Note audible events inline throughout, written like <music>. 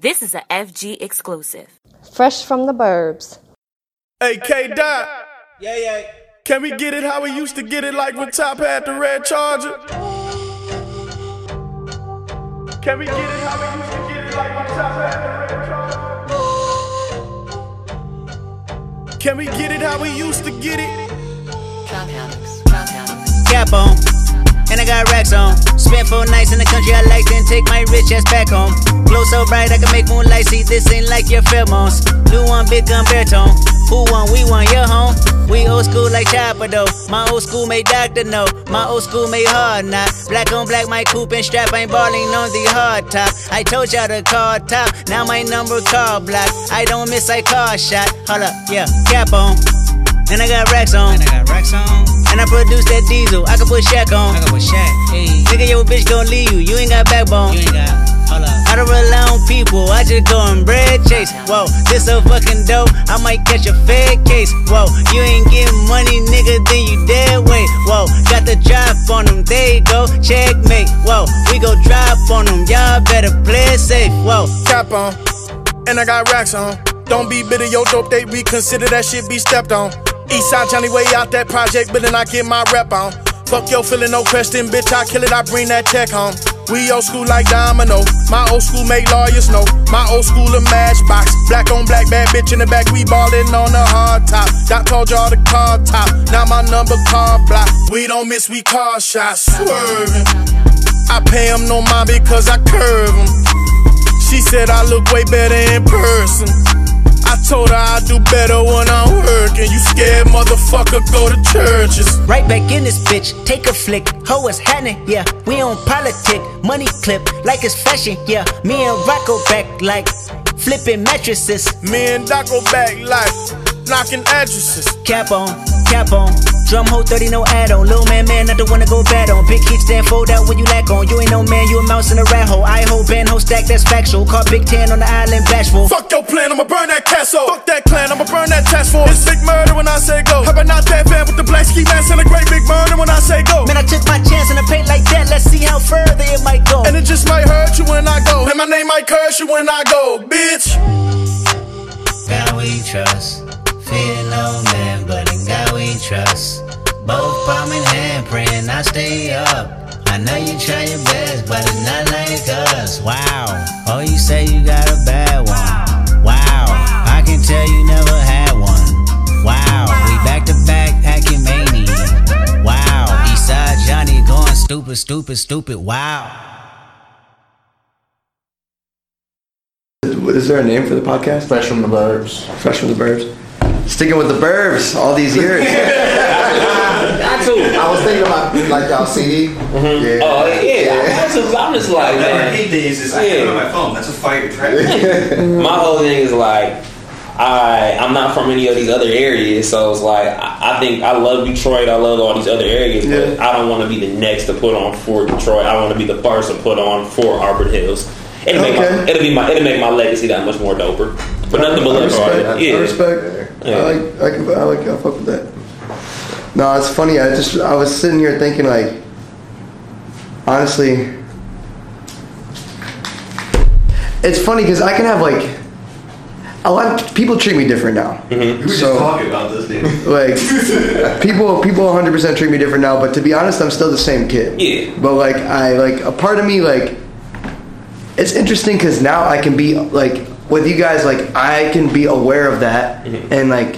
This is a FG exclusive. Fresh from the burbs. Hey, K Dot, Yeah, yeah. can we get it how we used to get it like when Top had the red charger? Can we get it how we used to get it like when Top had the red charger? Can we get it how we used to get it? Top hats, top hats. Cap on. And I got racks on. Spent four nights in the country I like, then take my rich ass back home. Glow so bright I can make moonlight see. This ain't like your pheromones. New one, big gun baritone. Who won? We won. Your home. We old school like Chopper though. My old school made Doctor know. My old school made hard not. Black on black, my coupe and strap. ain't balling on the hard top. I told y'all to call top. Now my number call block. I don't miss, I call shot. Hold up, yeah, cap on. And I got racks on. And I got racks on. And I produce that diesel. I can put Shaq on. I can put Shaq. Hey. Nigga, your bitch gon' leave you. You ain't got backbone. You ain't got. Hold up. I don't rely on people. I just go and bread chase. Whoa, this so fucking dope. I might catch a fed case. Whoa, you ain't getting money, nigga. Then you dead weight. Whoa, got the drop on them. they go. Checkmate. Whoa, we go drop on them. Y'all better play safe. Whoa. Cap on, and I got racks on. Don't be bitter, yo dope, they reconsider that shit be stepped on. Eastside Johnny way out that project, but then I get my rep on. Fuck yo, feeling no question, bitch, I kill it, I bring that check home. We old school like Domino. My old school make lawyers know. My old school a matchbox. Black on black, bad bitch in the back. We ballin' on the hard top. Doc told y'all the car top. Now my number car block. We don't miss, we car shots. Swerving. I pay him no mind because I curve him. She said I look way better in person. I told her I do better when I'm working. You scared motherfucker, go to churches. Right back in this bitch, take a flick. Ho is happening, yeah. We on politic, money clip like it's fashion, yeah. Me and Rocco back like flipping mattresses. Me and Doc go back like knocking addresses. Cap on, cap on. Drum hole 30, no add on. Little man, man, not the one to go bad on. Big kick stand fold out when you lack on. You ain't no man, you a mouse in a rat hole. I hold band, hold stack, that's factual. Caught Big Ten on the island, bashful. Fuck your plan, I'ma burn that castle. Fuck that clan, I'ma burn that task force. It's big murder when I say go. How about not that fan with the black ski mask and a great big murder when I say go? Man, I took my chance in a paint like that. Let's see how further it might go. And it just might hurt you when I go. And my name might curse you when I go, bitch. God we trust. Fear no man, but in God we trust. Both palm in hand, praying I stay up. I know you try your best, but it's not like us. Wow. Oh, you say you got a bad one. Wow. I can tell you never had one. Wow. We back to back, packing mania. Wow. Eastside Johnny going stupid, stupid, stupid. Wow. Is there a name for the podcast? Fresh from the burbs. Fresh from the Burbs. Sticking with the Burbs all these years. <laughs> Got to. I was thinking about like y'all CD. Mm-hmm. Yeah. Oh yeah, I'm just, I'm just like I man. hate days is I Yeah. it on my phone. That's a fire track. <laughs> My whole thing is like, I I'm not from any of these other areas, so it's like I, I think I love Detroit. I love all these other areas, but Yeah. I don't want to be the next to put on for Detroit. I want to be the first to put on for Auburn Hills. It'll make Okay. my it'll be my it'll make my legacy that much more doper. But nothing but I love for respect. Auburn. I Yeah. respect. Yeah. I like. I, can, I like. I fuck with that. No, it's funny. I just. I was sitting here thinking, like, honestly, it's funny because I can have like a lot of people treat me different now. Mm-hmm. we were just So- talking about this, dude. like <laughs> people people 100% treat me different now but to be honest i'm still the same kid Yeah. but like i like a part of me like it's interesting because now i can be like with you guys like i can be aware of that mm-hmm. and like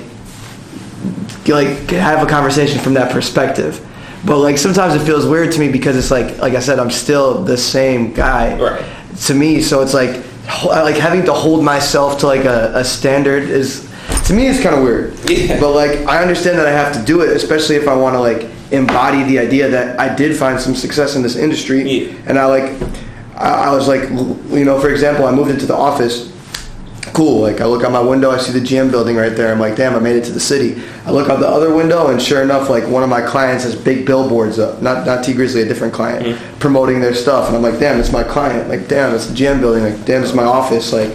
like have a conversation from that perspective but like sometimes it feels weird to me because it's like like i said i'm still the same guy Right. to me so it's like like having to hold myself to like a, a standard is to me it's kind of weird Yeah. but like i understand that i have to do it especially if i want to like embody the idea that i did find some success in this industry Yeah. and i like I, I was like you know for example i moved into the office cool. Like I look out my window, I see the GM building right there. I'm like, damn, I made it to the city. I look out the other window, and sure enough, like one of my clients has big billboards up. Not not Tee Grizzley, a different client, mm-hmm. promoting their stuff. And I'm like, damn, it's my client. Like, damn, it's the GM building. Like, damn, it's my office. Like,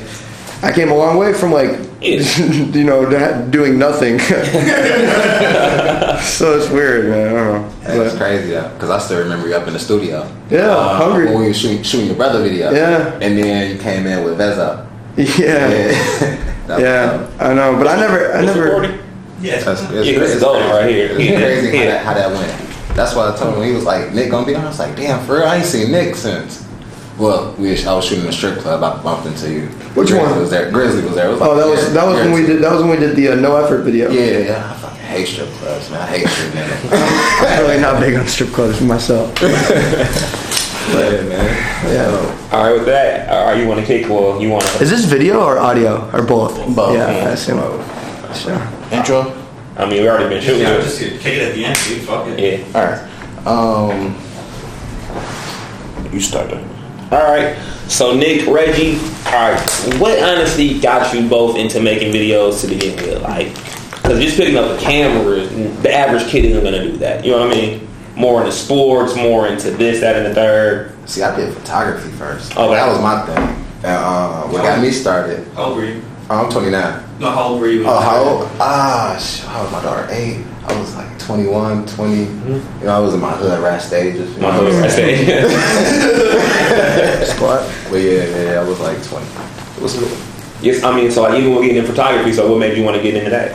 I came a long way from like, <laughs> you know, doing nothing. <laughs> so it's weird, man. I don't know. That's But- crazy though, because I still remember you up in the studio. Yeah, uh, hungry. When we were shooting, shooting your brother video. Yeah. And then you came in with Vezzo. <laughs> Yeah, That- yeah, I know, but I never, I never. recording? Yeah. That's, it's, Yeah, 'cause it's it's golden right here. It's Yeah. crazy how, Yeah. that, how that went. That's why I told him he was like, Nick gonna be on. I was like, damn, for real, I ain't seen Nick since. Well, we I was shooting a strip club. I bumped into you. Which Grizzley one? Was there? Grizzley was there. It was like, Oh, that was yeah, that was when we did that was when we did the uh, no effort video. Yeah, yeah. I fucking hate strip clubs, man. I hate strip niggas. <laughs> I'm really not big on strip clubs for myself. <laughs> yeah, man. Yeah. All right, with that, all right, you want to kick? Well, you want to? Is this video or audio or both? Both. Yeah, Yeah. I assume. Sure. Intro. I mean, we already been shooting. Yeah, it. just kick it at the end, dude. Fuck it. Yeah. All right. Um. You started. All right. So Nick, Reggie, all right. What honestly got you both into making videos to begin with? Like, because just picking up a camera, the average kid isn't gonna do that. You know what I mean? More into sports, more into this, that, and the third. See, I did photography first. Okay. That was my thing. And, uh, what got me started? How old were you? Oh, I'm 29. No, how old were you? Oh, you how old? Ah, sh- how old was my daughter? Eight. I was like 21, 20. You know, I was in my hood rat stages. you My know what I'm hood saying? <laughs> Squat. But yeah, yeah, I was like 20. It was cool. yes, I mean, so like even with getting in photography, so what made you want to get into that?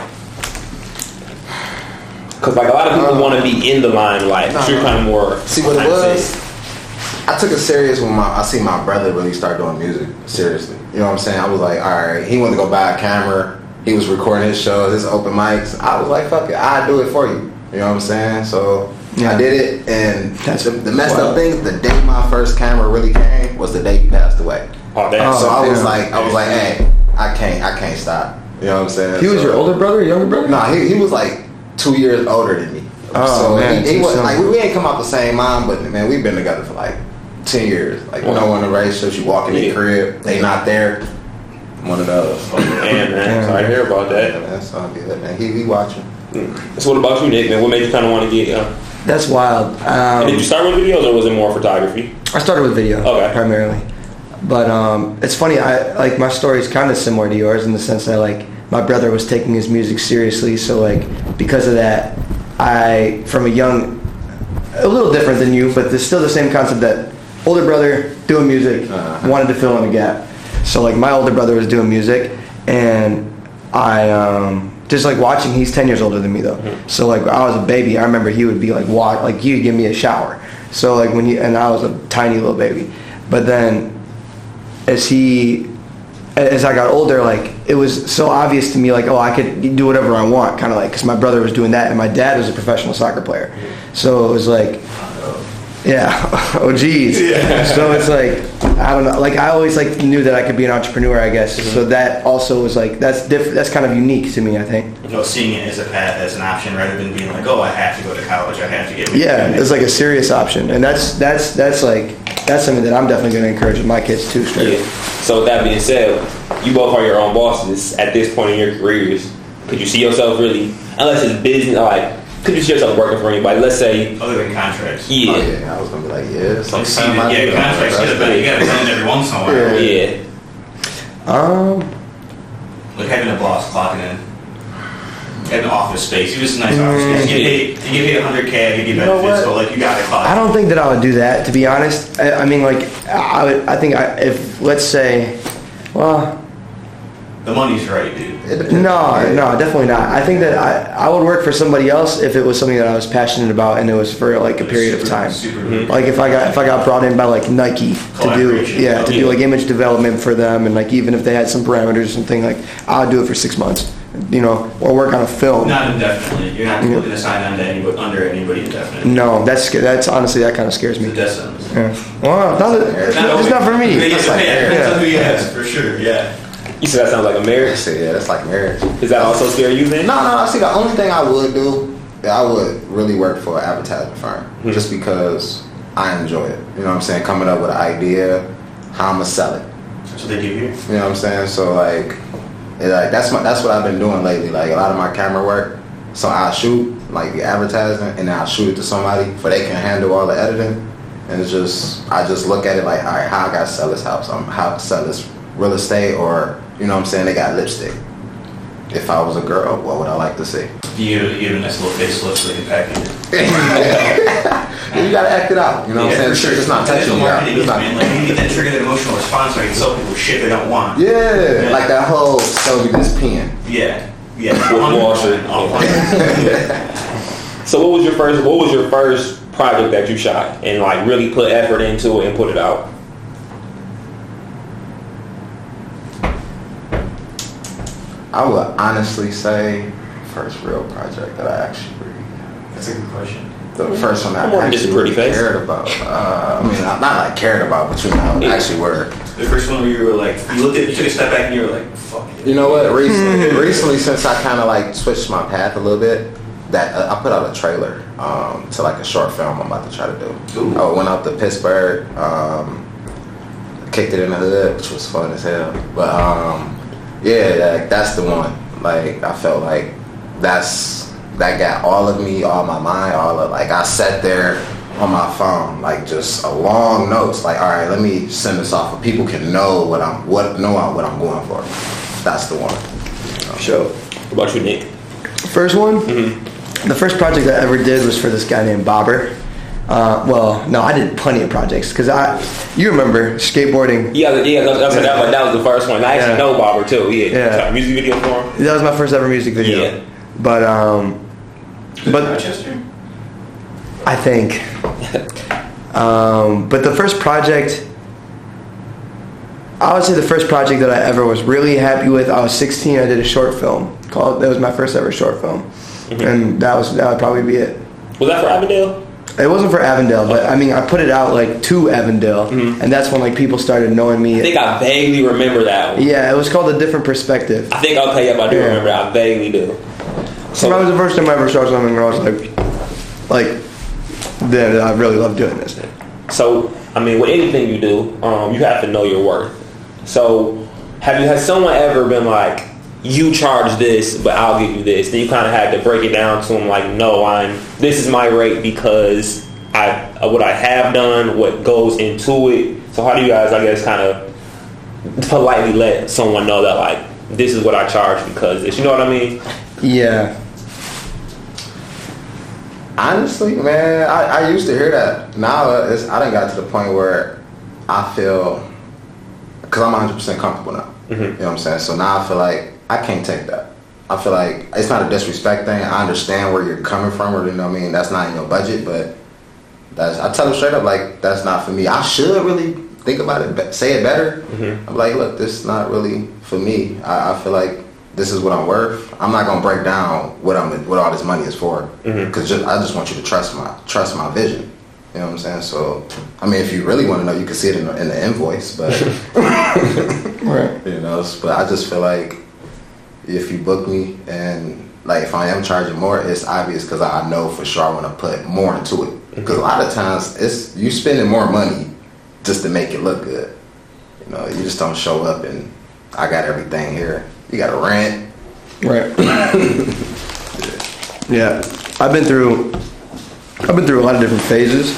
Because like a lot of people Uh, want to be in the limelight, but no, you're no. kind of more. See what it behind the was? I took it serious when my I see my brother really start doing music seriously. You know what I'm saying? I was like, all right. He wanted to go buy a camera. He was recording his shows, his open mics. I was like, fuck it, I do it for you. You know what I'm saying? So Yeah. I did it, and That's the, the messed wild. up thing, the day my first camera really came was the day he passed away. Oh, damn. Oh, so I was damn. like, I was like, hey, I can't, I can't stop. You know what I'm saying? He was So- your older brother, or younger brother? no, he, he was like two years older than me. Oh, so man, he, he was like we, we ain't come out the same mom, but man, we've been together for like ten years. Like you know, one of the relationships, you walk in the crib, they not there. One of those. Damn, man. Damn. Sorry to hear about that. man, that's all good, man. He, he watching. So what about you, Nick? Man, what made you kind of want to get? Uh, That's wild. and did you Um, start with videos or was it more photography? I started with video Okay. primarily, but um, it's funny. I like my story is kind of similar to yours in the sense that like my brother was taking his music seriously, so like because of that, I from a young, a little different than you, but there's still the same concept that older brother doing music Uh-huh. wanted to fill in a gap. So like my older brother was doing music, and I um, just like watching. He's ten years older than me though. So like I was a baby. I remember he would be like walk like he would give me a shower. So like when he and I was a tiny little baby, but then as he as I got older, like it was so obvious to me, like oh, I could do whatever I want, kind of like because my brother was doing that, and my dad was a professional soccer player, so it was like, yeah, <laughs> oh geez. So it's like I don't know, like I always like knew that I could be an entrepreneur, I guess. So mm-hmm. that also was like that's different. That's kind of unique to me, I think. You know, seeing it as a path, as an option, rather than being like, oh, I have to go to college, I have to get. Yeah, it's like a serious option, and that's that's that's like that's something that I'm definitely going to encourage with my kids too. Straight. Yeah. So with that being said, you both are your own bosses at this point in your careers. Could you see yourself really, unless it's business, like, could you see yourself working for anybody? Let's say, Other than contracts. yeah, Oh yeah, I was gonna be like, yeah. Like, see, Sometime I yeah, do that. contracts get better. You gotta send every once in a while. yeah. Um, Like having a boss clocking in. Having an office space. You just a nice office space. Mm. You get paid, you get paid 100K, you get know benefits, what? so like you gotta clock. I don't think that I would do that, to be honest. I, I mean, like, I, would, I think I, if let's say, well, The money's right, dude. No, no, definitely not. I think that I, I would work for somebody else if it was something that I was passionate about and it was for like a period of time. Super. Mm-hmm. Like if I got if I got brought in by like Nike to oh, do Collaboration. yeah to do like image development for them and like even if they had some parameters or something like I'll do it for six months, you know, or work on a film. Not indefinitely. You're not Yeah. looking to sign on to anybody, under anybody indefinitely. No, that's that's honestly that kind of scares It's a me. death sentence. Yeah. Well, not, it's, Not it's not for me. Yeah, That's like- yeah, depends yeah. on who you ask, for sure, yeah. You said that sounds like a marriage. say, yeah, that's like marriage. Does that also scare you then? No, no, no. See, the only thing I would do, I would really work for an advertising firm, mm-hmm. just because I enjoy it. You know what I'm saying? Coming up with an idea, how I'm gonna sell it. That's what they do here. You know what I'm saying? So like, it, like that's my that's what I've been doing lately. Like a lot of my camera work. So I shoot like the advertising, and then I shoot it to somebody, for they can handle all the editing. And it's just I just look at it like, all right, how I gotta sell this house? I'm how to sell this real estate, or you know what I'm saying? They got lipstick. If I was a girl, what would I like to see? You, you have a nice little facelift so they can package it. <laughs> you gotta act it out. You know what I'm for saying? sure. It's just not touching what you. out. It's not- man. Like, you need that trigger that emotional response where you can sell people shit they don't want. Yeah, like that whole sell me this pen. Yeah. Yeah. With Wall Street. On. So what was your first? What was your first project that you shot and like really put effort into it and put it out? I would honestly say first real project that I actually That's a good question. the first one I I'm more than just actually pretty really face. cared about. Uh, I mean, not, not like cared about, but you know, Yeah. actually were. The first one where you were like, you looked at, you took a step back and you were like, fuck it. You know what? Recently, recently since I kind of like switched my path a little bit, that uh, I put out a trailer um, to like a short film I'm about to try to do. Ooh. I went out to Pittsburgh, um, kicked it in the hood, which was fun as hell. But um, yeah, like, that's the one. Like I felt like that's that got all of me, all my mind, all of like I sat there on my phone, like just a long notes. Like, all right, let me send this off, so people can know what I'm what know what I'm going for. That's the one. Show. What about you, Nick? First one, mm-hmm. the first project I ever did was for this guy named Bobber. Uh, well, no, I did plenty of projects because I, you remember skateboarding. Yeah, yeah, that's, that's, that, was, that was the first one. I actually Yeah. know Bobber too. Yeah, Yeah. Shot a music video for him. That was my first ever music video. Yeah. But um, but Rochester? I think. <laughs> um, but the first project, I would say the first project that I ever was really happy with. I was 16. I did a short film called. That was my first ever short film, and that was that would probably be it. Was that for Avondale? It wasn't for Avondale, but I mean, I put it out like to Avondale, and that's when like people started knowing me. I think I vaguely remember that one. yeah, it was called a different perspective. I think okay, yep, I do Yeah. remember. that. I vaguely do. So that was the first time I ever saw something where I was like, like, that I really love doing this. So, I mean, with anything you do, um, you have to know your worth. So, have you has someone ever been like, you charge this, but I'll give you this? Then you kind of had to break it down to them, like, no, I'm this is my rate because I what I have done, what goes into it. So, how do you guys, I guess, kind of politely let someone know that like this is what I charge because this? You know what I mean? Yeah, Honestly, man, I, I used to hear that. Now it's, I done got to the point where I feel, because I'm 100% comfortable now. Mm-hmm. You know what I'm saying? So now I feel like I can't take that. I feel like it's not a disrespect thing. I understand where you're coming from, or you know what I mean. That's not in your budget, but that's I tell them straight up like that's not for me. I should really think about it, say it better. Mm-hmm. I'm like, look, this is not really for me. I, I feel like this is what I'm worth. I'm not gonna break down what I'm what all this money is for mm-hmm. because just, I just want you to trust my trust my vision. You know what I'm saying? So, I mean, if you really want to know, you can see it in the, in the invoice, but <laughs> <laughs> right. you know. But I just feel like if you book me and like if I am charging more, it's obvious because I know for sure I want to put more into it. Because a lot of times it's you spending more money just to make it look good. You know, you just don't show up and I got everything here. You got a rent. Right. <coughs> yeah, I've been through. I've been through a lot of different phases.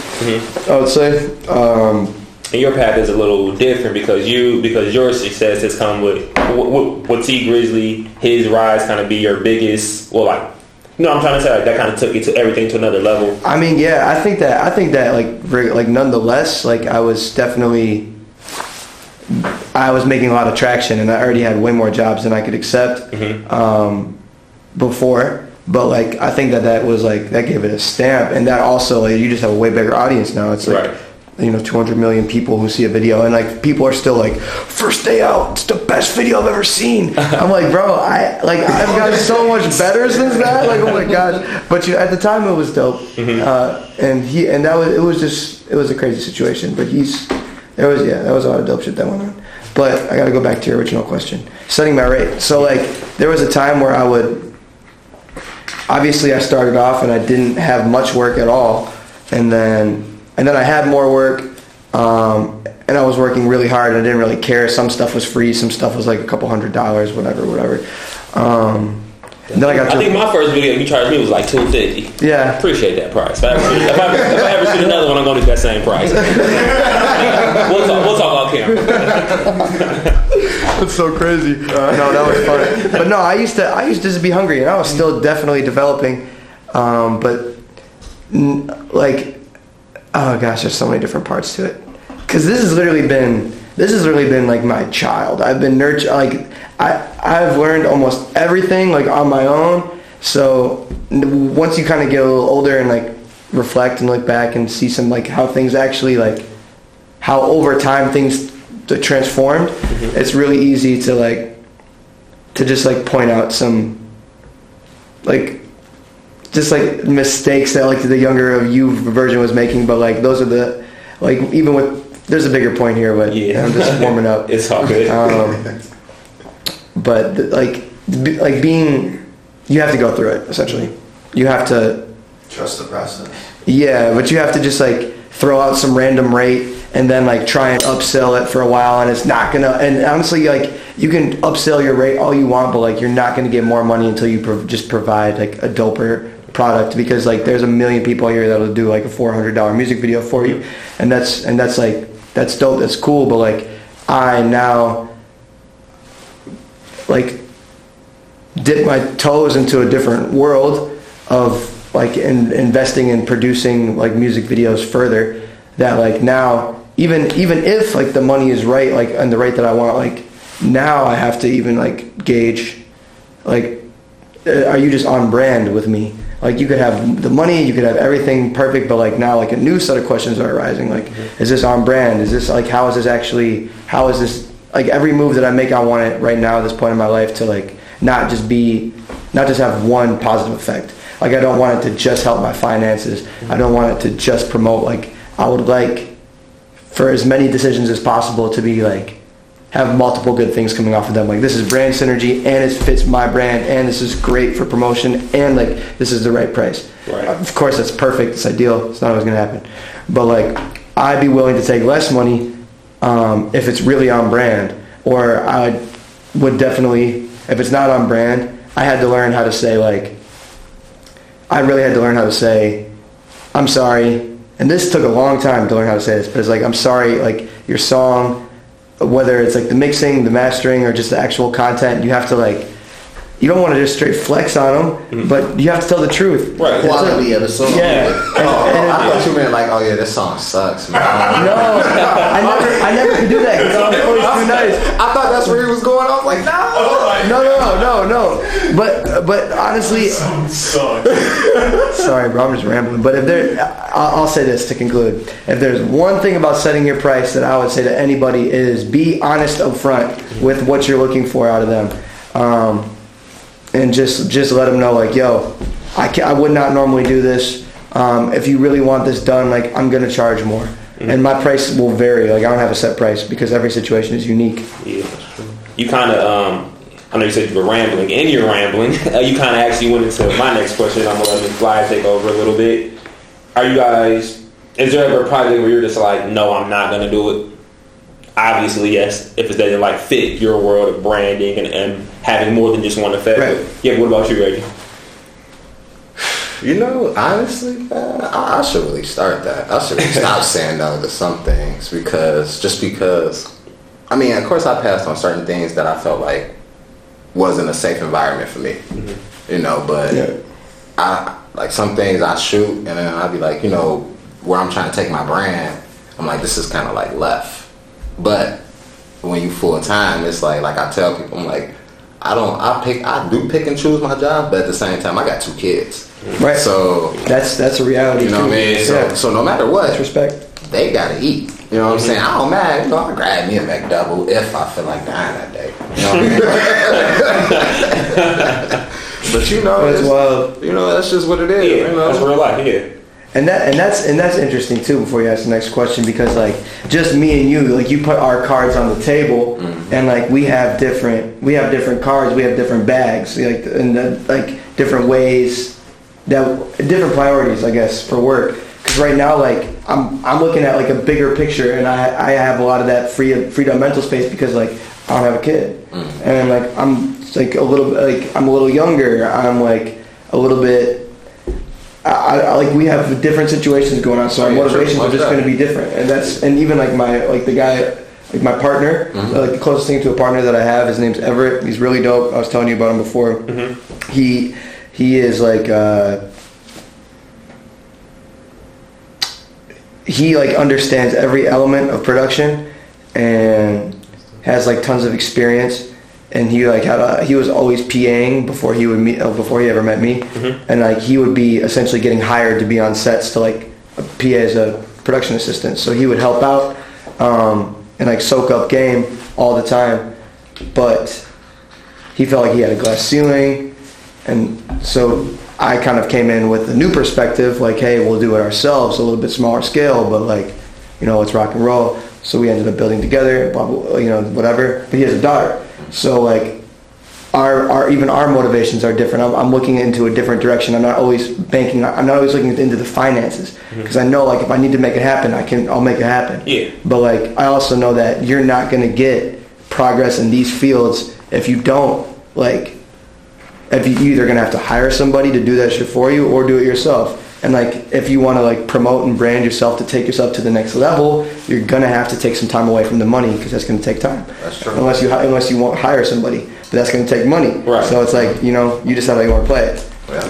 I would say. Um, And your path is a little different because you because your success has come with what, what Tee Grizzley his rise kind of be your biggest well like no I'm trying to say like that kind of took you to everything to another level. I mean, yeah, I think that I think that like like nonetheless, like I was definitely. I was making a lot of traction, and I already had way more jobs than I could accept um, before. But like, I think that that was like that gave it a stamp, and that also like you just have a way bigger audience now. It's like Right. You know 200 million people who see a video, and like people are still like, first day out, it's the best video I've ever seen. <laughs> I'm like, bro, I like I've gotten so much better since that. Like, oh my god! But you at the time it was dope, uh, and he and that was it was just it was a crazy situation. But he's there was yeah, that was a lot of dope shit that went on. But I got to go back to your original question. Setting my rate. So like there was a time where I would obviously I started off and I didn't have much work at all, and then and then I had more work, um, and I was working really hard. and I didn't really care. Some stuff was free, some stuff was like a couple hundred dollars, whatever, whatever. Um, and then I got I think my first video you charged me was like two fifty. yeah. I Appreciate that price. If I, ever shoot, if, I, if I ever shoot another one, I'm gonna do that same price. <laughs> we'll talk. We'll talk off camera. <laughs> That's so crazy. no, that was fun. But no, I used to I used to just be hungry, and I was still definitely developing. Um, but n- like oh gosh, there's so many different parts to it. Because this has literally been this has literally been like my child. I've been nurtured like I I've learned almost everything like on my own. So once you kind of get a little older and like reflect and look back and see some like how things actually like how over time things transformed, mm-hmm. it's really easy to like to just like point out some like just like mistakes that like the younger of you version was making but like those are the like even with there's a bigger point here but Yeah. i'm just warming up <laughs> It's all good. um, but like be, like being you have to go through it essentially you have to Trust the process. yeah but you have to just like throw out some random rate and then like try and upsell it for a while and it's not gonna and honestly like you can upsell your rate all you want but like you're not gonna get more money until you prov- just provide like a doper product because like there's a million people here that'll do like a $400 music video for you. And that's and that's like that's dope that's cool. But like i now like dip my toes into a different world of like in, investing in producing like music videos further that like now even even if like the money is right like and the rate that I want like now I have to even like gauge like Uh, are you just on brand with me? Like you could have the money you could have everything perfect but like now like a new set of questions are arising like mm-hmm. is this on brand? Is this like how is this actually how is this like every move that I make I want it right now at this point in my life to like not just be not just have one positive effect. Like I don't want it to just help my finances. Mm-hmm. I don't want it to just promote like I would like for as many decisions as possible to be like have multiple good things coming off of them. Like this is brand synergy and it fits my brand and this is great for promotion and like this is the right price. Right. Of course that's perfect, it's ideal, it's not always gonna happen. But like I'd be willing to take less money um, if it's really on brand. Or I would definitely if it's not on brand, I had to learn how to say like I really had to learn how to say, I'm sorry. And this took a long time to learn how to say this, but it's like, I'm sorry, like your song, whether it's like the mixing, the mastering, or just the actual content, you have to like, you don't want to just straight flex on them, mm-hmm. but you have to tell the truth. Right. It's Quality like- of the song. Yeah. Oh, And- and- I thought you meant like, oh yeah, this song sucks, man. No, I never, I never could do that because I was always too nice. I thought that's where he was going. I was like, no. No, no, no, no, no. But, but honestly, <laughs> sorry, bro, I'm just rambling. But if there, I'll, I'll say this to conclude: if there's one thing about setting your price that I would say to anybody is be honest up front with what you're looking for out of them, um, and just just let them know like, yo, I can, I would not normally do this. Um, if you really want this done, like I'm gonna charge more, and my price will vary. Like I don't have a set price because every situation is unique. Yeah, that's true. You kind of, um, I know you said you were rambling, and you're rambling. <laughs> Uh, you kind of actually went into my next question. I'm gonna let Ms. Fly take over a little bit. Are you guys? Is there ever a project where you're just like, no, I'm not gonna do it? Obviously, yes. If it doesn't like fit your world of branding and, and having more than just one effect. Right. Yeah. What about you, Reggie? You know, honestly, man, I, I should really start that. I should really stop <laughs> saying no to some things because just because, I mean, of course, I passed on certain things that I felt like wasn't a safe environment for me. Mm-hmm. You know, but Yeah. I like some things I shoot and then I'd be like, you know, where I'm trying to take my brand, I'm like, this is kind of like left. But when you full time, it's like, like I tell people, I'm like, I don't, I pick, I do pick and choose my job, but at the same time, I got two kids. Right. So That's that's a reality. you know too. what I mean? So, Yeah. so no matter what, That's respect. They gotta eat. You know what I'm saying? I don't mind. You know, I grab me a McDouble if I feel like dying that day. You know what I mean? <laughs> but you know, That's it's- wild. you know, that's just what it is. Yeah, you know? that's real life. Yeah. And that and that's and that's interesting too. Before you ask the next question, because like just me and you, like you put our cards on the table, and like we have different we have different cards, we have different bags, like and uh, like different ways that different priorities, I guess, for work. Because right now, like I'm I'm looking at like a bigger picture, and I I have a lot of that free freedom mental space because like I don't have a kid, and like I'm like a little like I'm a little younger. I'm like a little bit. I, I like we have different situations going on, so Oh, our sure. motivations are just going to be different, and that's and even like my like the guy like my partner, Mm-hmm. like the closest thing to a partner that I have, his name's Everett. He's really dope. I was telling you about him before. He he is like uh, he like understands every element of production and has like tons of experience. And he like had a he was always PAing before he would meet uh, before he ever met me, and like he would be essentially getting hired to be on sets to like PA as a production assistant. So he would help out um, and like soak up game all the time, but he felt like he had a glass ceiling, and so I kind of came in with a new perspective, like, hey, we'll do it ourselves, a little bit smaller scale, but like, you know, it's rock and roll. So we ended up building together, blah, blah, you know, whatever. But he has a daughter, so like, our, our even our motivations are different. I'm, I'm looking into a different direction. I'm not always banking. I'm not always looking into the finances mm-hmm. because I know like if I need to make it happen, I can. I'll make it happen. Yeah. But like I also know that you're not going to get progress in these fields if you don't like if you you're either gonna have to hire somebody to do that shit for you or do it yourself. And like if you want to like promote and brand yourself to take yourself to the next level, you're gonna have to take some time away from the money because that's gonna take time. That's true. Unless you hi- unless you won't hire somebody, but that's gonna take money. Right. So it's like you know you decide how you want to play it. Yeah,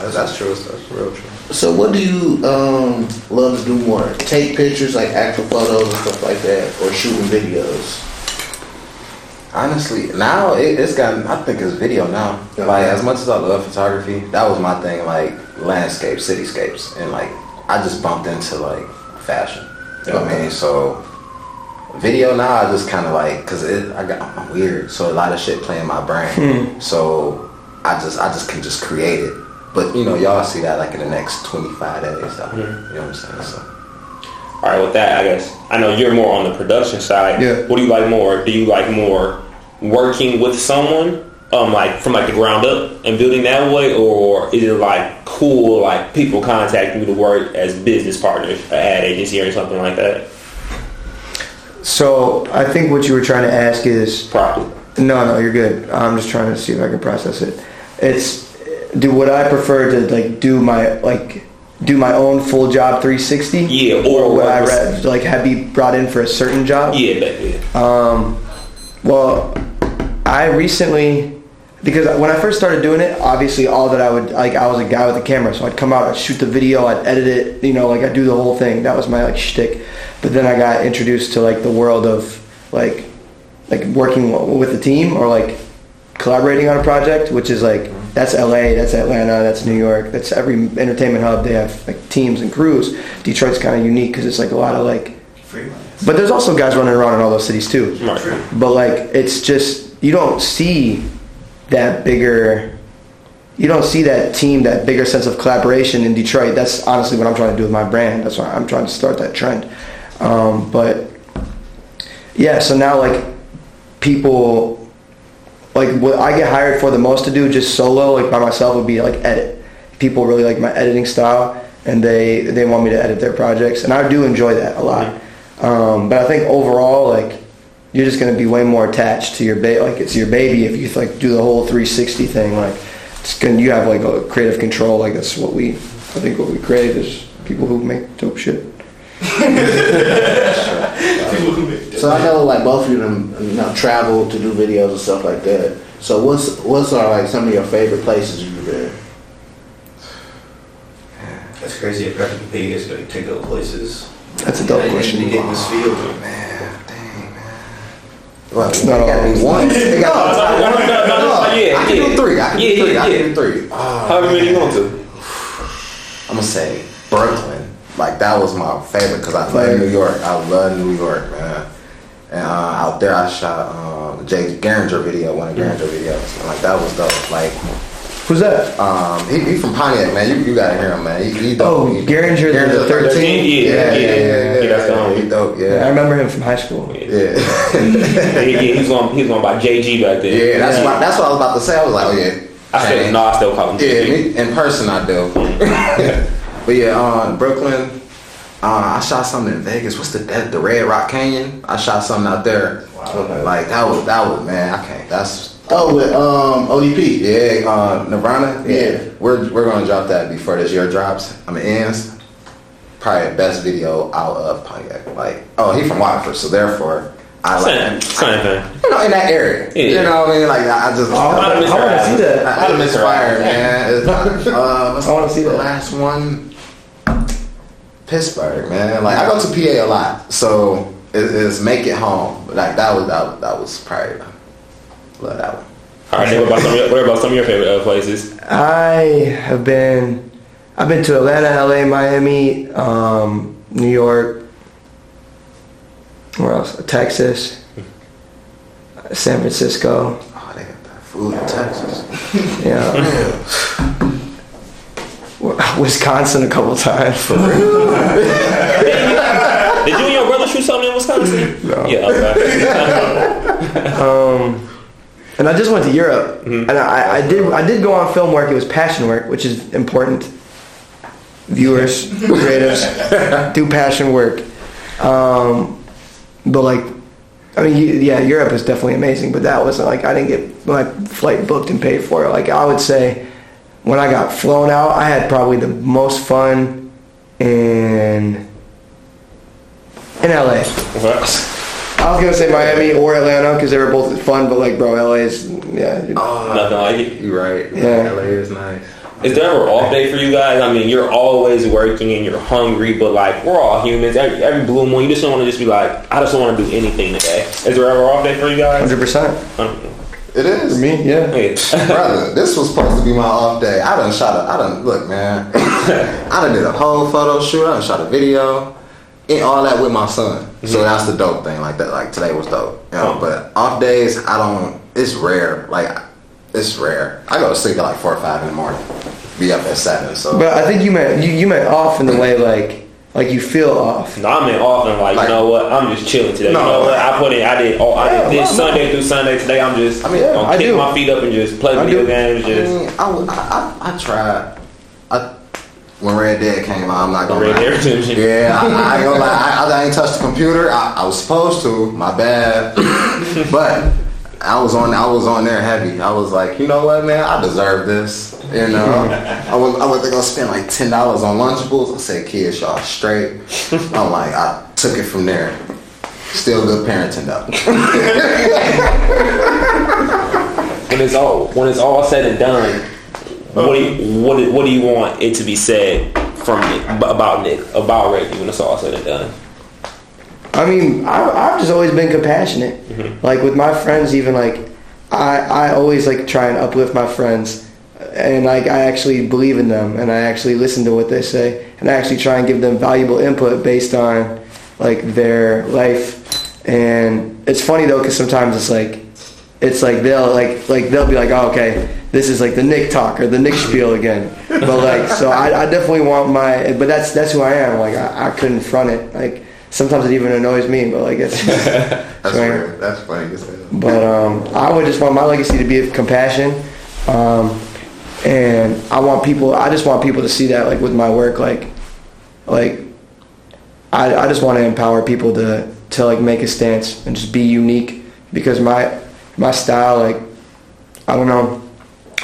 that's, that's true. That's real true. So what do you um, love to do more? Take pictures, like actual photos and stuff like that, or shooting videos? Honestly, now it, it's gotten. I think it's video now. Yeah. Like as much as I love photography, that was my thing. Like landscapes, cityscapes, and like I just bumped into like fashion. You know what I mean? So video now, I just kind of like because it. I got I'm weird, so a lot of shit playing my brain. Hmm. So I just I just can just create it. But you know, y'all see that like in the next 25 days. So, You know what I'm saying? So. All right, with that, I guess I know you're more on the production side. Yeah. What do you like more? Do you like more working with someone, um, like from like the ground up and building that way, or is it like cool, like people contacting you to work as business partners, an ad agency or something like that? So I think what you were trying to ask is Probably. No, no, you're good. I'm just trying to see if I can process it. It's do would I prefer to like do my like do my own full job 360? Yeah, or, or would I with- like have be brought in for a certain job? Yeah, yeah. Um, well, I recently because when I first started doing it, obviously all that I would like I was a guy with a camera, so I'd come out, I'd shoot the video, I'd edit it, you know, like I'd do the whole thing. That was my like shtick. But then I got introduced to like the world of like like working with a team or like collaborating on a project, which is like that's LA, that's Atlanta, that's New York, that's every entertainment hub. They have like teams and crews. Detroit's kind of unique because it's like a lot of like but there's also guys running around in all those cities too. Right. But like it's just you don't see that bigger you don't see that team, that bigger sense of collaboration in Detroit. That's honestly what I'm trying to do with my brand. That's why I'm trying to start that trend. Um, but yeah, so now like people like what I get hired for the most to do just solo like by myself would be like edit. People really like my editing style and they they want me to edit their projects and I do enjoy that a lot. Um, but I think overall like you're just gonna be way more attached to your ba- like it's your baby if you like do the whole 360 thing like it's gonna you have like a creative control like that's what we I think what we crave is people who make dope shit. <laughs> So I know like both of you them you know, travel to do videos and stuff like that. So what's what's are like some of your favorite places you've been? That's crazy. If Patrick Pay is going to take those places. That's a dope question. They get in this field. Man. Dang, man. Well, it No. gotta be one. It No, gotta no, no, no, no, no, yeah, I can yeah. do three. I can Yeah, do three. yeah, I yeah. do three. Oh, However many you want to. I'm gonna say Brooklyn. Like that was my favorite because I Fire. love New York. I love New York, man. And uh, out there, I shot um, Jay Garinger video, one of Mm. Garinger videos. And, like that was dope. Like Who's that? um, he, he from Pontiac, man. You, you gotta hear him, man. He, he dope. Oh, He- Garinger, the 13? Yeah, Yeah, yeah, yeah, yeah, yeah. yeah, that's the homie. He dope. I Yeah, remember him from high school. yeah. Yeah, yeah, he's going. He's going by JG back then. Yeah, that's what that's what I was about to say. I was like, oh yeah. I still Change. no, I still call him Yeah, JG. me, in person I do. <laughs> <laughs> but yeah, uh, Brooklyn. Uh, I shot something in Vegas. What's the that, the Red Rock Canyon? I shot something out there. Okay. Like that was that was man. I can't. That's Oh, with um ODP. yeah. Uh, Nirvana. Yeah. we're we're gonna drop that before this year drops. I mean, ends. Probably the best video out of Pontiac. Like, oh, he from Waterford, so therefore I like Same, him. same thing. You know, in that area. Yeah. You know what I mean? Like I just. Oh, I I'd wanna- miss I her wanna see that. I, I'm inspired, man. <laughs> Uh, I wanna see the last one? Pittsburgh, man. Like I go to PA a lot, so it, it's make it home. Like that was that was, that was probably love that one. All right, Nick, what about some of your, what about some of your favorite uh, places? I have been, I've been to Atlanta, LA, Miami, um, New York. Where else? Texas, San Francisco. Oh, they got that food in Texas. Yeah. <laughs> Wisconsin a couple times. For real. Did you and your brother shoot something in Wisconsin? No. Yeah, okay. <laughs> Um, and I just went to Europe, and I, I did I did go on film work. It was passion work, which is important. Viewers, creatives, <laughs> do passion work. Um, but like, I mean, yeah, Europe is definitely amazing. But that wasn't like I didn't get my flight booked and paid for. Like I would say, when I got flown out, I had probably the most fun in in LA. I was gonna say Miami or Atlanta because they were both fun, but like, bro, LA is yeah. dude. Nothing like it. You right. Yeah. LA is nice. Is there ever off day for you guys? I mean, you're always working and you're hungry, but like we're all humans. Every, every blue moon, you just don't want to just be like, I just don't want to do anything today. Is there ever off day for you guys? Hundred percent. It is. Me, yeah. <laughs> Brother, this was supposed to be my off day. I done shot a, I done, look, man. <laughs> I done did a whole photo shoot. I done shot a video. And all that with my son. So that's the dope thing. Like that, like today was dope. You know, oh. but off days, I don't, it's rare. Like, it's rare. I go to sleep at like four or five in the morning. Be up at seven. So, But I think you meant you, you meant off in the way like like you feel off. No, I'm in off and like, you know what? I'm just chilling today. No, you know what? I put in, I did, oh, I Yeah, did this no, no. Sunday through Sunday. Today, I'm just, I mean, mean, yeah, I kick do. my feet up and just play I video do. games. I Just mean, I, was- I, I, I tried. I, when Red Dead came out, I'm not gonna Red lie. Dead Yeah, I, I ain't gonna lie. I, I ain't touched the computer. I, I was supposed to. My bad. <laughs> but I was on. I was on there heavy. I was like, you know what, man? I deserve this. You uh, know, <laughs> I was. I was gonna spend like ten dollars on Lunchables. I said, kids, y'all straight. <laughs> I'm like, I took it from there. Still good parenting though. <laughs> when it's all when it's all said and done, what do you what do, what do you want it to be said from Nick about Nick about Reggie when it's all said and done? I mean, I, I've just always been compassionate. Mm-hmm. Like with my friends, even like I I always like try and uplift my friends, and like I actually believe in them, and I actually listen to what they say, and I actually try and give them valuable input based on like their life. And it's funny though, because sometimes it's like it's like they'll like like they'll be like, oh, okay, this is like the Nick talk or the Nick spiel again. But like, so I, I definitely want my, but that's that's who I am. Like I, I couldn't front it. Like sometimes it even annoys me, but like it's. <laughs> That's weird. That's funny. but um, I would just want my legacy to be of compassion, um, and I want people. I just want people to see that, like with my work, like, like, I, I just want to empower people to to like make a stance and just be unique because my my style, like, I don't know,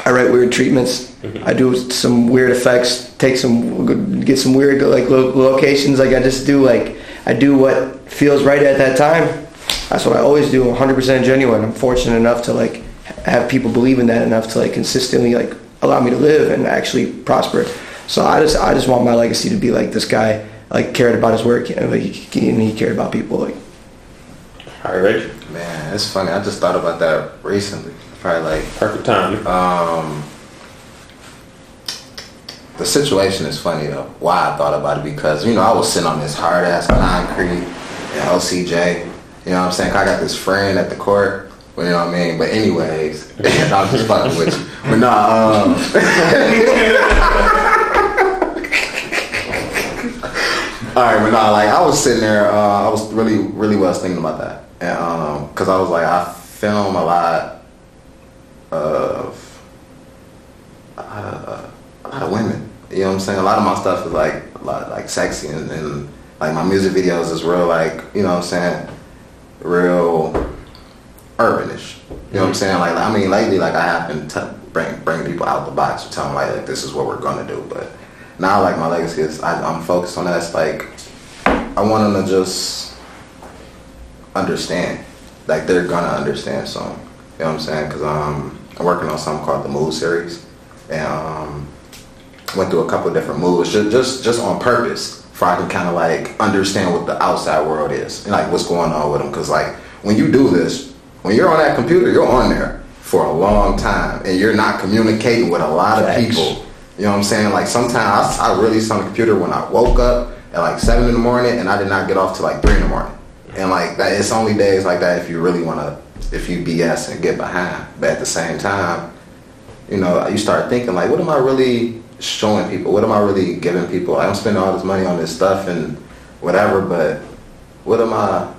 I write weird treatments. Mm-hmm. I do some weird effects, take some get some weird like lo- locations. Like I just do like I do what feels right at that time. That's what I always do. 100% genuine. I'm fortunate enough to like have people believe in that enough to like consistently like allow me to live and actually prosper. So I just I just want my legacy to be like this guy like cared about his work and like, he, and he cared about people like. All right, Reggie, Man, it's funny. I just thought about that recently. Probably like perfect time. Um, the situation is funny though. Why I thought about it because you know I was sitting on this hard ass concrete in OCJ. You know what I'm saying? I got this friend at the court. You know what I mean? But anyways, <laughs> <laughs> I'm just fucking with you. But nah, um, <laughs> all right, but nah, like I was sitting there. Uh, I was really, really was thinking about that, and um, cause I was like, I film a lot of a lot of, uh, a lot of women. You know what I'm saying? A lot of my stuff is like a lot like sexy and, and like my music videos is real like you know what I'm saying, real urbanish. You know what I'm saying? Like I mean lately like I have been t- bring bring people out the box and tell them like, like this is what we're gonna do. But now like my legacy is I, I'm focused on that. Like I want them to just understand. Like they're gonna understand something. You know what I'm saying? Because um, I'm working on something called the Move series, and um, went through a couple different moves just just just on purpose for I can kind of like understand what the outside world is and like what's going on with them. Because like when you do this, when you're on that computer, you're on there for a long time and you're not communicating with a lot of people. You know what I'm saying? Like sometimes I, I really on the computer when I woke up at like seven in the morning and I did not get off till like three in the morning. And like that, it's only days like that if you really want to, if you BS and get behind. But at the same time, you know, you start thinking like, what am I really showing people? What am I really giving people? I'm spending all this money on this stuff and whatever, but what am I,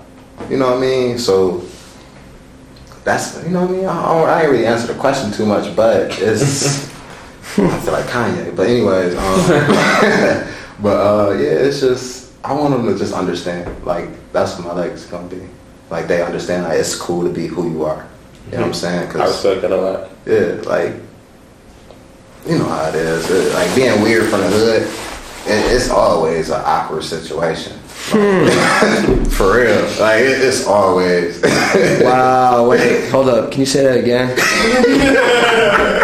you know what I mean? So that's, you know what I mean? I, I ain't really answer the question too much, but it's, <laughs> I feel like Kanye. But anyways, um, <laughs> but uh, yeah, it's just, I want them to just understand, like, that's what my legacy gonna be. Like, they understand, like, it's cool to be who you are. You know what I'm saying? Cause, I respect that a lot. Yeah, like you know how it is. It- like being weird from the hood, it, it's always an awkward situation. Like, for real, like it, it's always. Wow, wait, hold up. Can you say that again?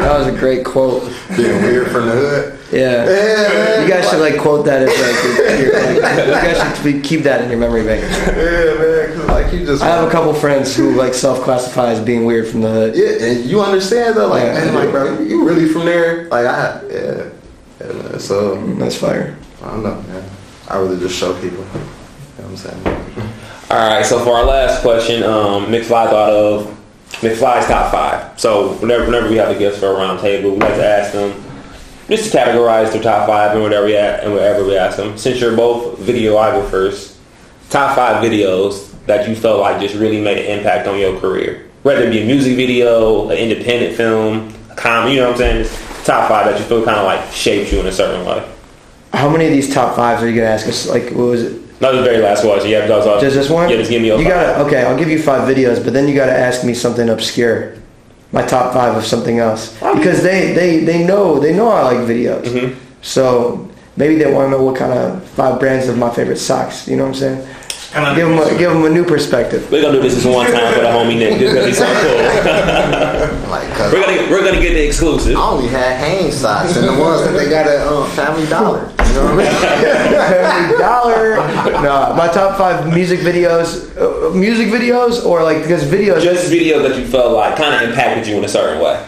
that was a great quote. being weird from the hood. Yeah. Yeah, You guys should like quote that as like, your, like you guys should be- keep that in your memory bank. Yeah, man. 'cause, like you just. I have a couple friends who like self-classify as being weird from the hood. Yeah, and you understand though, like Yeah, man, like bro, you really from there? Like I, yeah, yeah man. So That's fire. I don't know, man. I really just show people. You know what I'm saying? All right, so for our last question, um, McFly thought of McFly's top five. So whenever, whenever we have a guest for a round table, we like to ask them just to categorize their top five and whatever we a- and whatever we ask them. Since you're both videographers, top five videos that you felt like just really made an impact on your career, whether it be a music video, an independent film, a comedy, you know what I'm saying? Just top five that you feel kind of like shaped you in a certain way. How many of these top fives are you gonna ask us? Like, what was it? That was the very last question. Yeah, that was Just this one? Yeah, just give me your You five. gotta okay. I'll give you five videos, but then you gotta ask me something obscure. My top five of something else because they they they know they know I like videos. Mm-hmm. So maybe they want to know what kind of five brands of my favorite socks. You know what I'm saying? Give them a, give them a new perspective. We're gonna do this this one time for the homie Nick This is gonna be so cool. <laughs> Like, we're gonna we're gonna get the exclusive. I only had Hanes socks and the ones that they got at um, Family Dollar. You know what I mean? Family Dollar. No, my top five music videos, uh, music videos, or like because videos, Just videos that you felt like kind of impacted you in a certain way.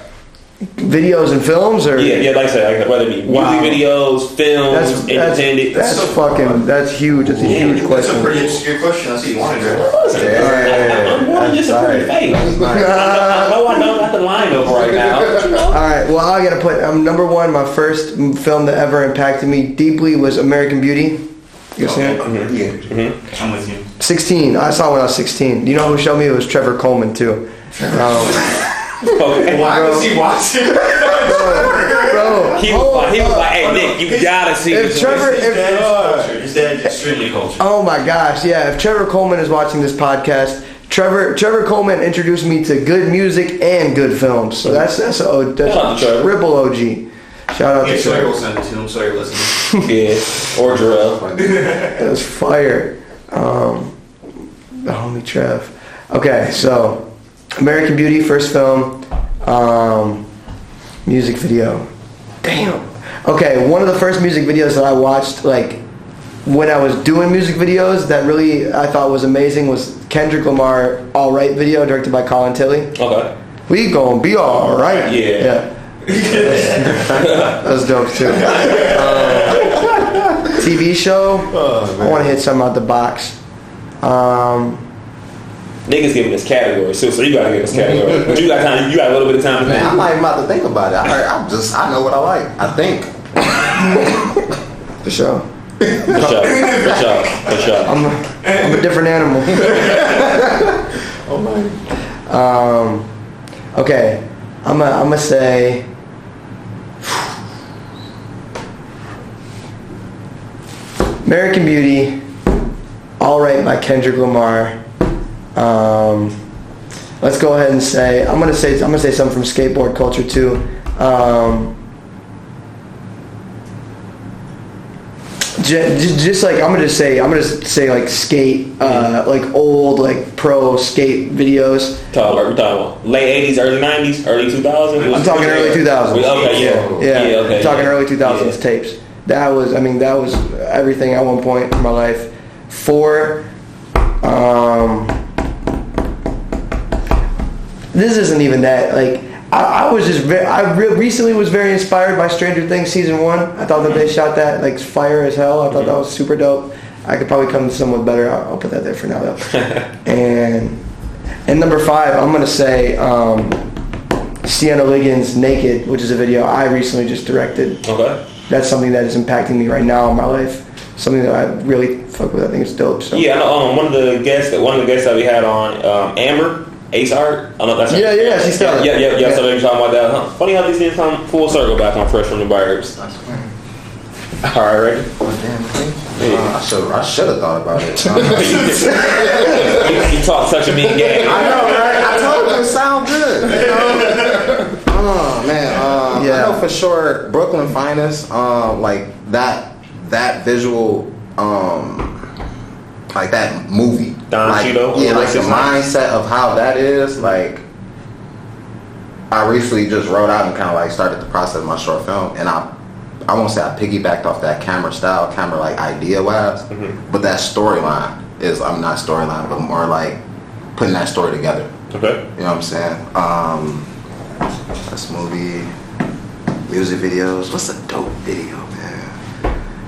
Videos and films, or Yeah, yeah, like I said, like, whether it be music Wow. videos, films, That's that's, independent. that's fucking that's huge. That's a huge That's a question. pretty obscure question. That's what you wanted, right? I'm more just a pretty face. no, I don't got the line over right now. you <laughs> know. All right. Well, I gotta put um, number one. My first film that ever impacted me deeply was American Beauty. You guys seen it? Yeah. I'm with you. 16. I saw it when I was 16. You know who showed me? It was Trevor Coleman too. Um, Okay. Why was he watching? bro, He was like, he was like, hey Nick, you gotta see If this. Trevor- His if- dad's culture. His dad's extremely cultured. Oh my gosh, yeah. If Trevor Coleman is watching this podcast, Trevor Trevor Coleman introduced me to good music and good films. So that's that's a that's Shout out to a Trevor. triple OG. Shout out Yeah, to so I will send it to him. Sorry, listening. <laughs> Yeah, or Jarrell. <laughs> That was fire. Um, the homie Trev. Okay, so American Beauty, first film, um, music video. Damn. Okay, one of the first music videos that I watched, like when I was doing music videos, that really I thought was amazing was Kendrick Lamar "All Right" video directed by Colin Tilley. Okay. We gonna be all right. Yeah. Yeah. That was dope too. <laughs> Um, TV show. I want to hit something out the box. Um, Niggas giving us categories too, so you gotta give us categories. But you got time. You got a little bit of time to Man, I'm not even about to think about it. I, heard, I'm just, I know what I like. I think. for sure. For sure. For sure. For sure. I'm a, I'm a different animal. <laughs> Oh my. Um, okay, I'm gonna I'm gonna say. American Beauty, All Right by Kendrick Lamar. Um, let's go ahead and say I'm gonna say I'm gonna say something from skateboard culture too. Um, just, just like I'm gonna just say I'm gonna say like skate, uh, like old like pro skate videos. Talk about, we're talking about late 80s, early 90s, early 2000s? I'm talking early 2000s. Okay, yeah. Yeah, Yeah, okay. I'm talking yeah. early 2000s Yeah. tapes. That was, I mean, that was everything at one point in my life. Four, um, this isn't even that. Like, I, I was just, very, I re- recently was very inspired by Stranger Things season one. I thought that they shot that like fire as hell. I thought that was super dope. I could probably come to someone better. I'll, I'll put that there for now though. <laughs> and and number five, I'm gonna say um, Sienna Liggins Naked, which is a video I recently just directed. Okay. That's something that is impacting me right now in my life. Something that I really fuck with. I think it's dope. So. Yeah, I know. Um, one of the guests that one of the guests that we had on, um, Amber Ace Art. I don't know that's her. Yeah, yeah, she's still. Yeah, yeah, yeah. So they were talking about that. Huh? Funny how these things come full circle back on Fresh from the Burbs. All right, ready? Uh, I should I should have thought about it. <laughs> you, you talk such a mean game. I know, right? I told you it sound good. You know? Oh man, um, Yeah. I know for sure Brooklyn Finest, um, like that that visual, um, like that movie, Don like, Cheadle, yeah, like the mindset of how that is, like. I recently just wrote out and kind of like started the process of my short film, and I, I won't say I piggybacked off that camera style, camera like idea wise, Mm-hmm. but that storyline is I'm not storyline, but more like putting that story together. Okay. You know what I'm saying? Um, this movie, music videos. What's a dope video?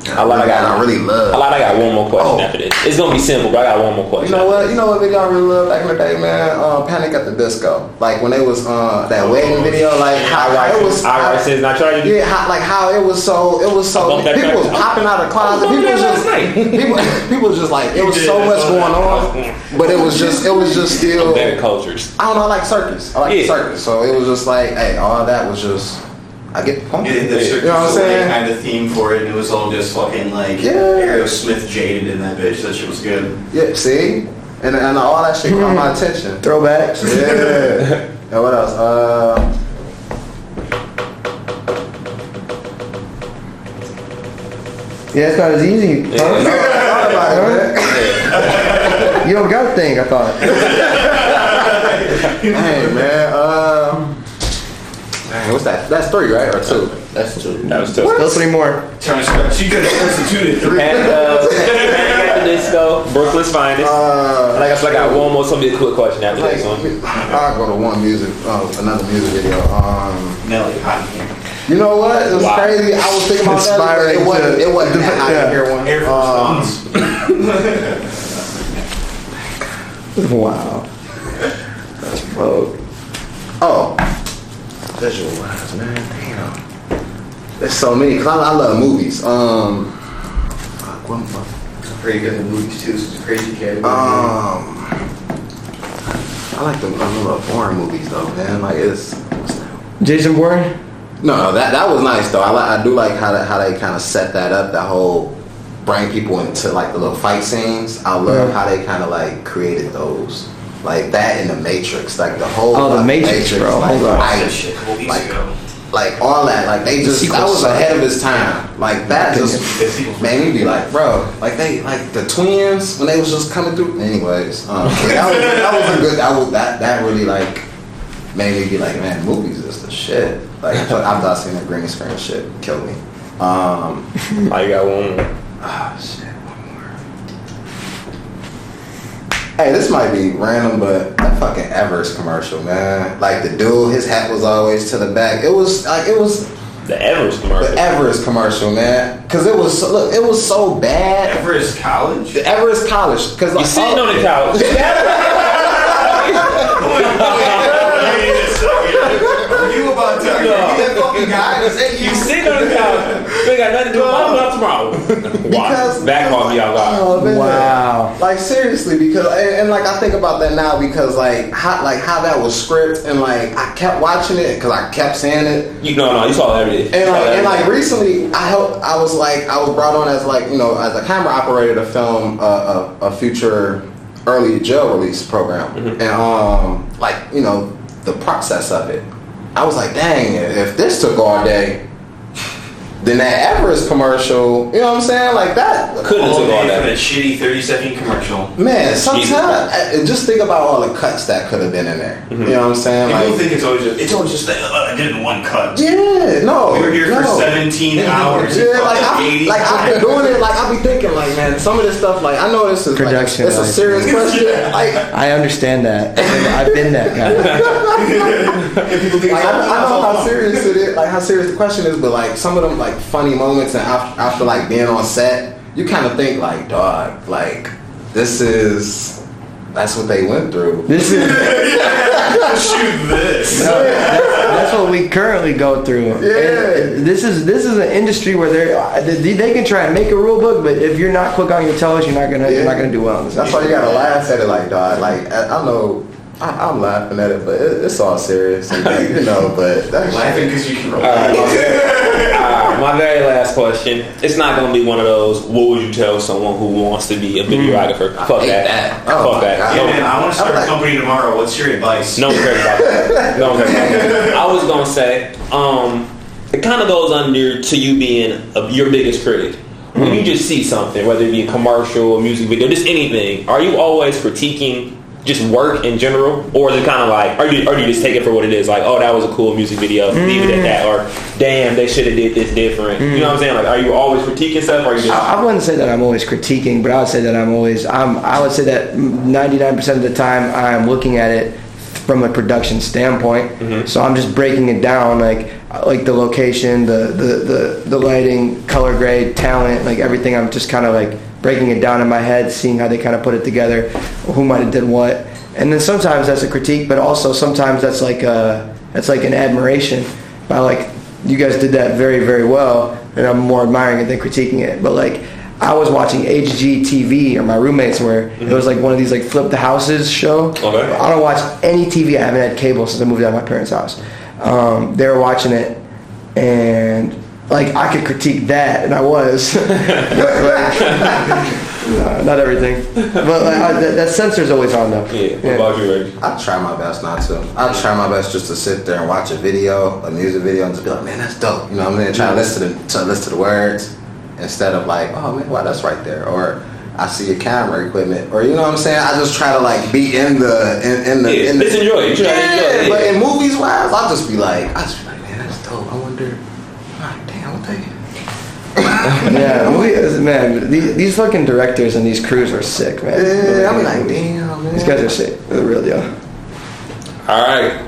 I like. I got. I really love. I like. I got one more question Oh. after this. It's gonna be simple, but I got one more question. You know what? You know what video I really love back in the day, man? Uh, Panic at the Disco. Like when it was uh, that wedding video, like how, it was. I since I tried to do. Yeah, how, like how it was so, it was so, people was popping out of closet. People was just, <laughs> people, people was just like, it was so much going on, but it was just, it was just still. Better cultures. I don't know, I like circus. I like Yeah. circus. So it was just like, hey, all that was just, I get the point. Yeah, the you know what I'm saying? kind of theme for it, and it was all just fucking like Yeah. Aerosmith jaded in that bitch. That shit was good. Yeah, see? And, and all that shit caught my attention. <laughs> Throwbacks. Yeah. <laughs> and what else? Uh, Yeah, it's not as easy. I Huh? thought about it, man. <laughs> You don't got a thing. I thought. Hey, man. Um, dang, what's that? That's three, right? Or two? That's two. That was tough. Still three more. Trying to scratch. She could have instituted three. And uh, Panic at the Disco, Brooklyn's finest. Uh, and I guess I got one more. Something a quick question after like, this one. I'll go to one music, uh, another music video. Um, Nelly, hot in here. you know what? It was Wow. crazy. I was thinking about that. Inspiring It wasn't. to- It wasn't that hot Yeah. in here one. Air Um, Force Ones. <laughs> Wow. That's Vogue. Oh, visual wise, man. Damn. There's so many. Cause I, I love movies. Um, fuck, what fuck? Pretty good in movies too. It's a crazy category. Um, I like the I love foreign movies though, man. Like it's Jason Bourne. no, no. That that was nice though. I like I do like how that, how they kind of set that up. That whole bring people into like the little fight scenes. I love Yeah. how they kind of like created those. Like that in the Matrix, like the whole Oh, the fucking Matrix, bro. like, Hold on. I- That shit a couple weeks like, like all that, like they just sequel that was sucked. ahead of his time. Like that just made me be like, bro, like they like the twins when they was just coming through. Anyways, um, that was that was a good that was that that really like made me be like, man, movies is the shit. Like I've not seen the green screen shit kill me. Um, I got one more. ah shit, one more. Hey, this might be random, but that fucking Everest commercial, man. Like the dude, his hat was always to the back. It was like it was The Everest commercial. the Everest commercial, man. Cause it was so, look, it was so bad. Everest College. The Everest College, cause You like, sitting on the couch. Are you about to? Are you that fucking guy? Is that You sitting on the couch. We got nothing to do. I'm about tomorrow. <laughs> Because That caught me off guard. Oh, man. Wow. Like seriously, because and, and, like I think about that now because like how like how that was script and like I kept watching it because I kept saying it You no no. You saw everything. and You saw like and like recently I helped I was like I was brought on as like you know as a camera operator to film a, a, a future early jail release program and um like you know the process of it I was like dang if this took all day then that Everest commercial, you know what I'm saying? Like that. Couldn't have All took all day for that. that shitty 30 second commercial. Man, sometimes I- just think about all the cuts that could have been in there. Mm-hmm. You know what I'm saying? People Like, think it's always just, it's always just that uh, I did it in one cut. yeah, no, We were here for no. 17 hours. Yeah, like I, like I've been doing it. Like I be thinking, like man, some of this stuff. Like I know this is Production, Like, it's a serious question. Like, I understand that. I've been that guy. <laughs> <laughs> <laughs> like I, don't, I don't know how serious it is. Like how serious the question is, but like some of them like funny moments and after, after like being on set, you kind of think like, dog, like this is that's what they went through. This is <laughs> Shoot this. no, that's, that's what we currently go through. Yeah. And this is this is an industry where they they they can try and make a rule book, but if you're not quick on your toes, you're not gonna you're not gonna do well. In this That's why you gotta laugh at it, like dog. Like I, I know. I, I'm laughing at it, but it, it's all serious, and, you know. But that's Laughing because you can All right, relate. my very, my very last question. It's not going to be one of those. What would you tell someone who wants to be a videographer? Fuck hate that. that. Fuck Oh my that. God. Yeah, No, man, I want to start I'm a company tomorrow. What's your advice? No one cares about that. No one cares about that. I was gonna say, um, it kind of goes under to you being a, your biggest critic. When you just see something, whether it be a commercial, a music video, just anything, are you always critiquing just work in general, or is it kind of like, are you, or do you just take it for what it is? Like, oh, that was a cool music video, leave it at that, or damn, they should have did this different. You know what I'm saying? Like, are you always critiquing stuff, or just I, I wouldn't say that I'm always critiquing, but I would say that I'm always I'm I would say that 99% of the time I'm looking at it from a production standpoint. Mm-hmm. So I'm just breaking it down like like the location, the the the, the lighting, color grade, talent, like everything. I'm just kind of like breaking it down in my head, seeing how they kind of put it together, who might have did what. And then sometimes that's a critique, but also sometimes that's like a that's like an admiration by like you guys did that very very well, and I'm more admiring it than critiquing it. But like I was watching HGTV or my roommates were it was like one of these like flip the houses show. Okay. I don't watch any TV. I haven't had cable since I moved out of my parents' house. Um, they were watching it, and like I could critique that, and I was. <laughs> No, not everything, but like, I, that, that sensor's always on though. yeah? What about you, Reggie? I try my best not to. I try my best just to sit there and watch a video, a music video, and just be like, man, that's dope. You know what I'm saying? Try to listen to to listen to the words instead of like, oh man, wow, that's right there. Or I see a camera equipment, or you know what I'm saying? I just try to like be in the in, in the Yeah, in the, just enjoy it. You try to enjoy yeah, but in movies wise, I'll just be like, I just be like, man, that's dope. I wonder, ah, damn, what they. <laughs> Yeah, <laughs> we, man, these, these fucking directors and these crews are sick, man. Yeah, I'm like, damn, man. These guys are sick. They're the real deal. All right.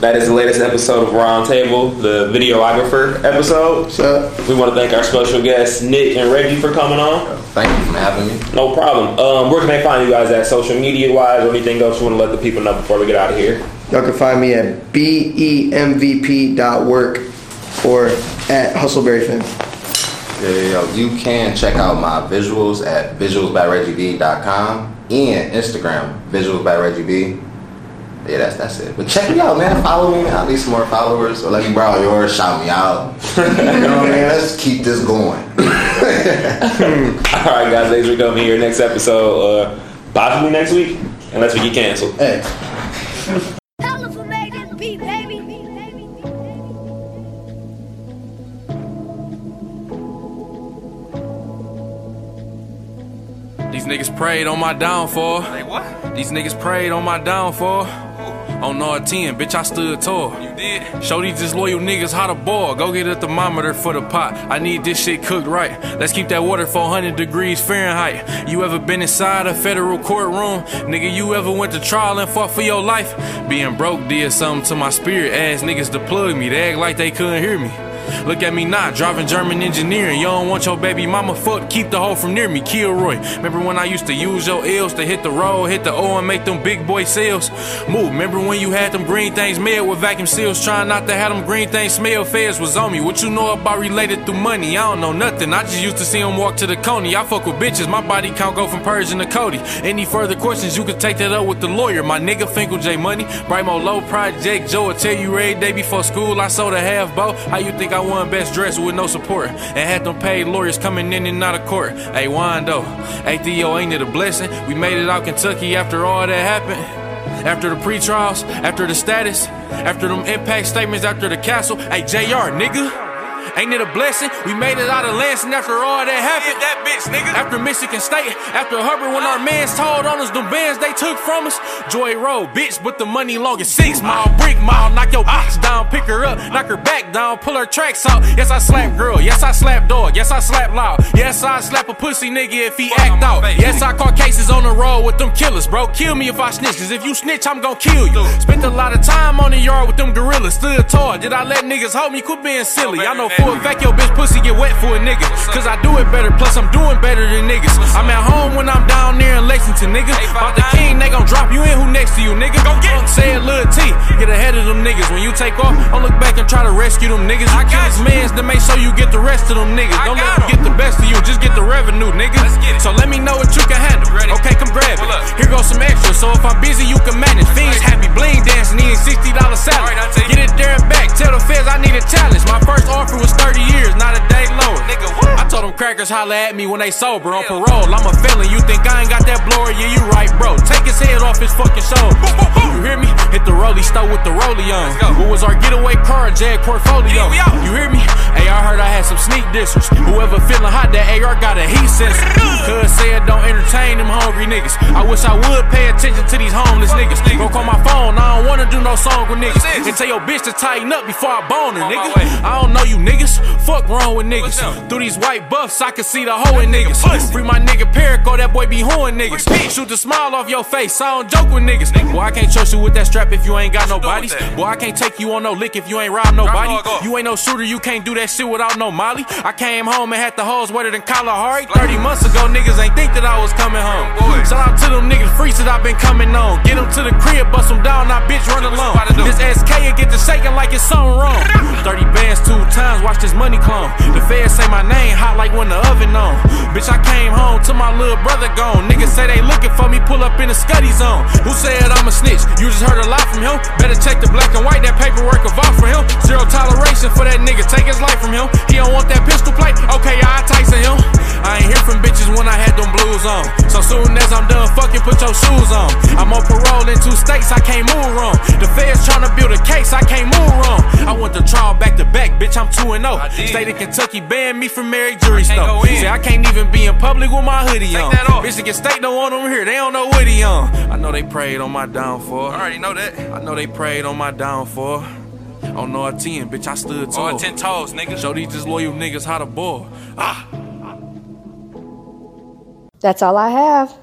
That is the latest episode of Roundtable, the videographer episode. So, We want to thank our special guests, Nick and Reggie, for coming on. Thank you for having me. No problem. Um, where can they find you guys at social media wise or anything else you want to let the people know before we get out of here? y'all can find me at bemvp.work or at Hustleberry Film. Yeah, yeah, yo, you can check out my visuals at visualsbyreggib.com and Instagram, visuals by Reggie B. Yeah, that's that's it. But check me out, man. Follow me. I need some more followers. Or let me borrow yours. Shout me out. <laughs> you know what I mean? Let's keep this going. <laughs> All right, guys. Thanks for coming here. Next episode, uh, possibly next week, unless we get canceled. Hey. Niggas prayed on my downfall. Like what? These niggas prayed on my downfall. On R 10, bitch, I stood tall. You did? Show these disloyal niggas how to ball. Go get a thermometer for the pot. I need this shit cooked right. Let's keep that water 400 degrees Fahrenheit. You ever been inside a federal courtroom? Nigga, you ever went to trial and fought for your life? Being broke did something to my spirit. Ass niggas to plug me. They act like they couldn't hear me. Look at me now, driving German engineering. You don't want your baby mama fuck, keep the hoe from near me. Kilroy. Remember when I used to use your L's to hit the road, hit the O and make them big boy sales? Move. Remember when you had them green things made with vacuum seals, trying not to have them green things smell? Feds was on me. What you know about related through money? I don't know nothing. I just used to see them walk to the coney. I fuck with bitches. My body count go from Persian to Cody. Any further questions, you can take that up with the lawyer. My nigga Finkel J Money. Brightmo Low Project Joe will tell you every day before school I sold a half bow. How you think I won best dressed with no support? And had them paid lawyers coming in and out of court. Hey, Wando. Hey, Theo, ain't it a blessing? We made it out Kentucky after all that happened. After the pre-trials, after the status, after them impact statements, after the castle. Hey, JR, nigga. Ain't it a blessing? We made it out of Lansing after all that happened. that bitch, nigga. After Michigan State, after Hubbard, when our mans told on us, them bands they took from us. Joy Road, bitch, but the money long as six mile, brick mile. Knock your bitch down, pick her up, knock her back down, pull her tracks out. Yes, I slap girl. Yes, I slap dog. Yes, I slap loud. Yes, I slap a pussy nigga if he act out. Yes, I caught cases on the road with them killers, bro. Kill me if I snitch, cause if you snitch, I'm gon' kill you. Spent a lot of time on the yard with them gorillas, stood tall. Did I let niggas hold me? Quit being silly. I know a fact your bitch pussy get wet for a nigga. Cause I do it better, plus I'm doing better than niggas. I'm at home when I'm down there in Lexington, nigga. About the king, they gon' drop you in who next to you, nigga. Go get. Say it, Lil T. Get ahead of them niggas. When you take off, don't look back and try to rescue them niggas. You kill his mans to make sure you get the rest of them niggas. Don't let them get the best of you, just get the revenue, nigga. So let me know what you can handle. Okay, come grab it. Here goes some extra, so if I'm busy, you can manage. Fiends happy, bling dancing, eating $60 salad. Get it there and back, tell the feds I need a challenge. My first offer was 30 years, not a day lower. Nigga, what? I told them crackers holla at me when they sober on parole. I'm a felon, you think I ain't got that blower? Yeah, you right, bro. Take his head off his fucking shoulder. You hear me? Hit the rollie stove with the rollie on. Who was our getaway car? Jag portfolio. You hear me? Hey, I heard I had some sneak dissers. Whoever feeling hot, that AR got a heat sensor. Cuz said don't entertain them hungry niggas. I wish I would pay attention to these homeless niggas. Go call my phone, I don't wanna do no song with niggas. And tell your bitch to tighten up before I bone her, nigga. I don't know you niggas. Fuck wrong with niggas. Through these white buffs, I can see the hoe in niggas. Free my nigga Perico, that boy be hoeing niggas. Shoot the smile off your face, I don't joke with niggas. Boy, I can't trust you with that strap if you ain't got no bodies. Boy, I can't take you on no lick if you ain't robbed nobody. You ain't no shooter, you can't do that shit without no molly. I came home and had the hoes wetter than Kalahari. 30 months ago, niggas ain't think that I was coming home. Shout out to them niggas free that I've been coming on. Get them to the crib, bust them down, now bitch run alone. This SK will get to shaking like it's something wrong. <laughs> 30 bands two times, watch this money clone. The feds say my name hot like when the oven on. Bitch, I came home to my little brother gone. Niggas say they looking for me, pull up in the Scuddy zone. Who said I'm a snitch? You just heard a lot from him. Better check the black and white, that paperwork of off for him. Zero toleration for that nigga, take his life from him. He don't want that pistol plate, okay, I Tyson him. I ain't hear from bitches when I had them blues on. So soon as I'm done fucking, put your shoes on. I'm on parole in two states, I can't move wrong. The feds trying to build a case, I can't move wrong. I want the trial back to back, bitch, I'm 2 and 0. State of Kentucky banned me from Mary Jury Stone. Say I can't even be in public with my hoodie on. Michigan State don't want them here, they don't know what he on. I know they prayed on my downfall. I already know that. I know they prayed on my downfall. On no 10, bitch, I stood tall. On 10 toes, nigga. Show these disloyal niggas how to ball. Ah. That's all I have.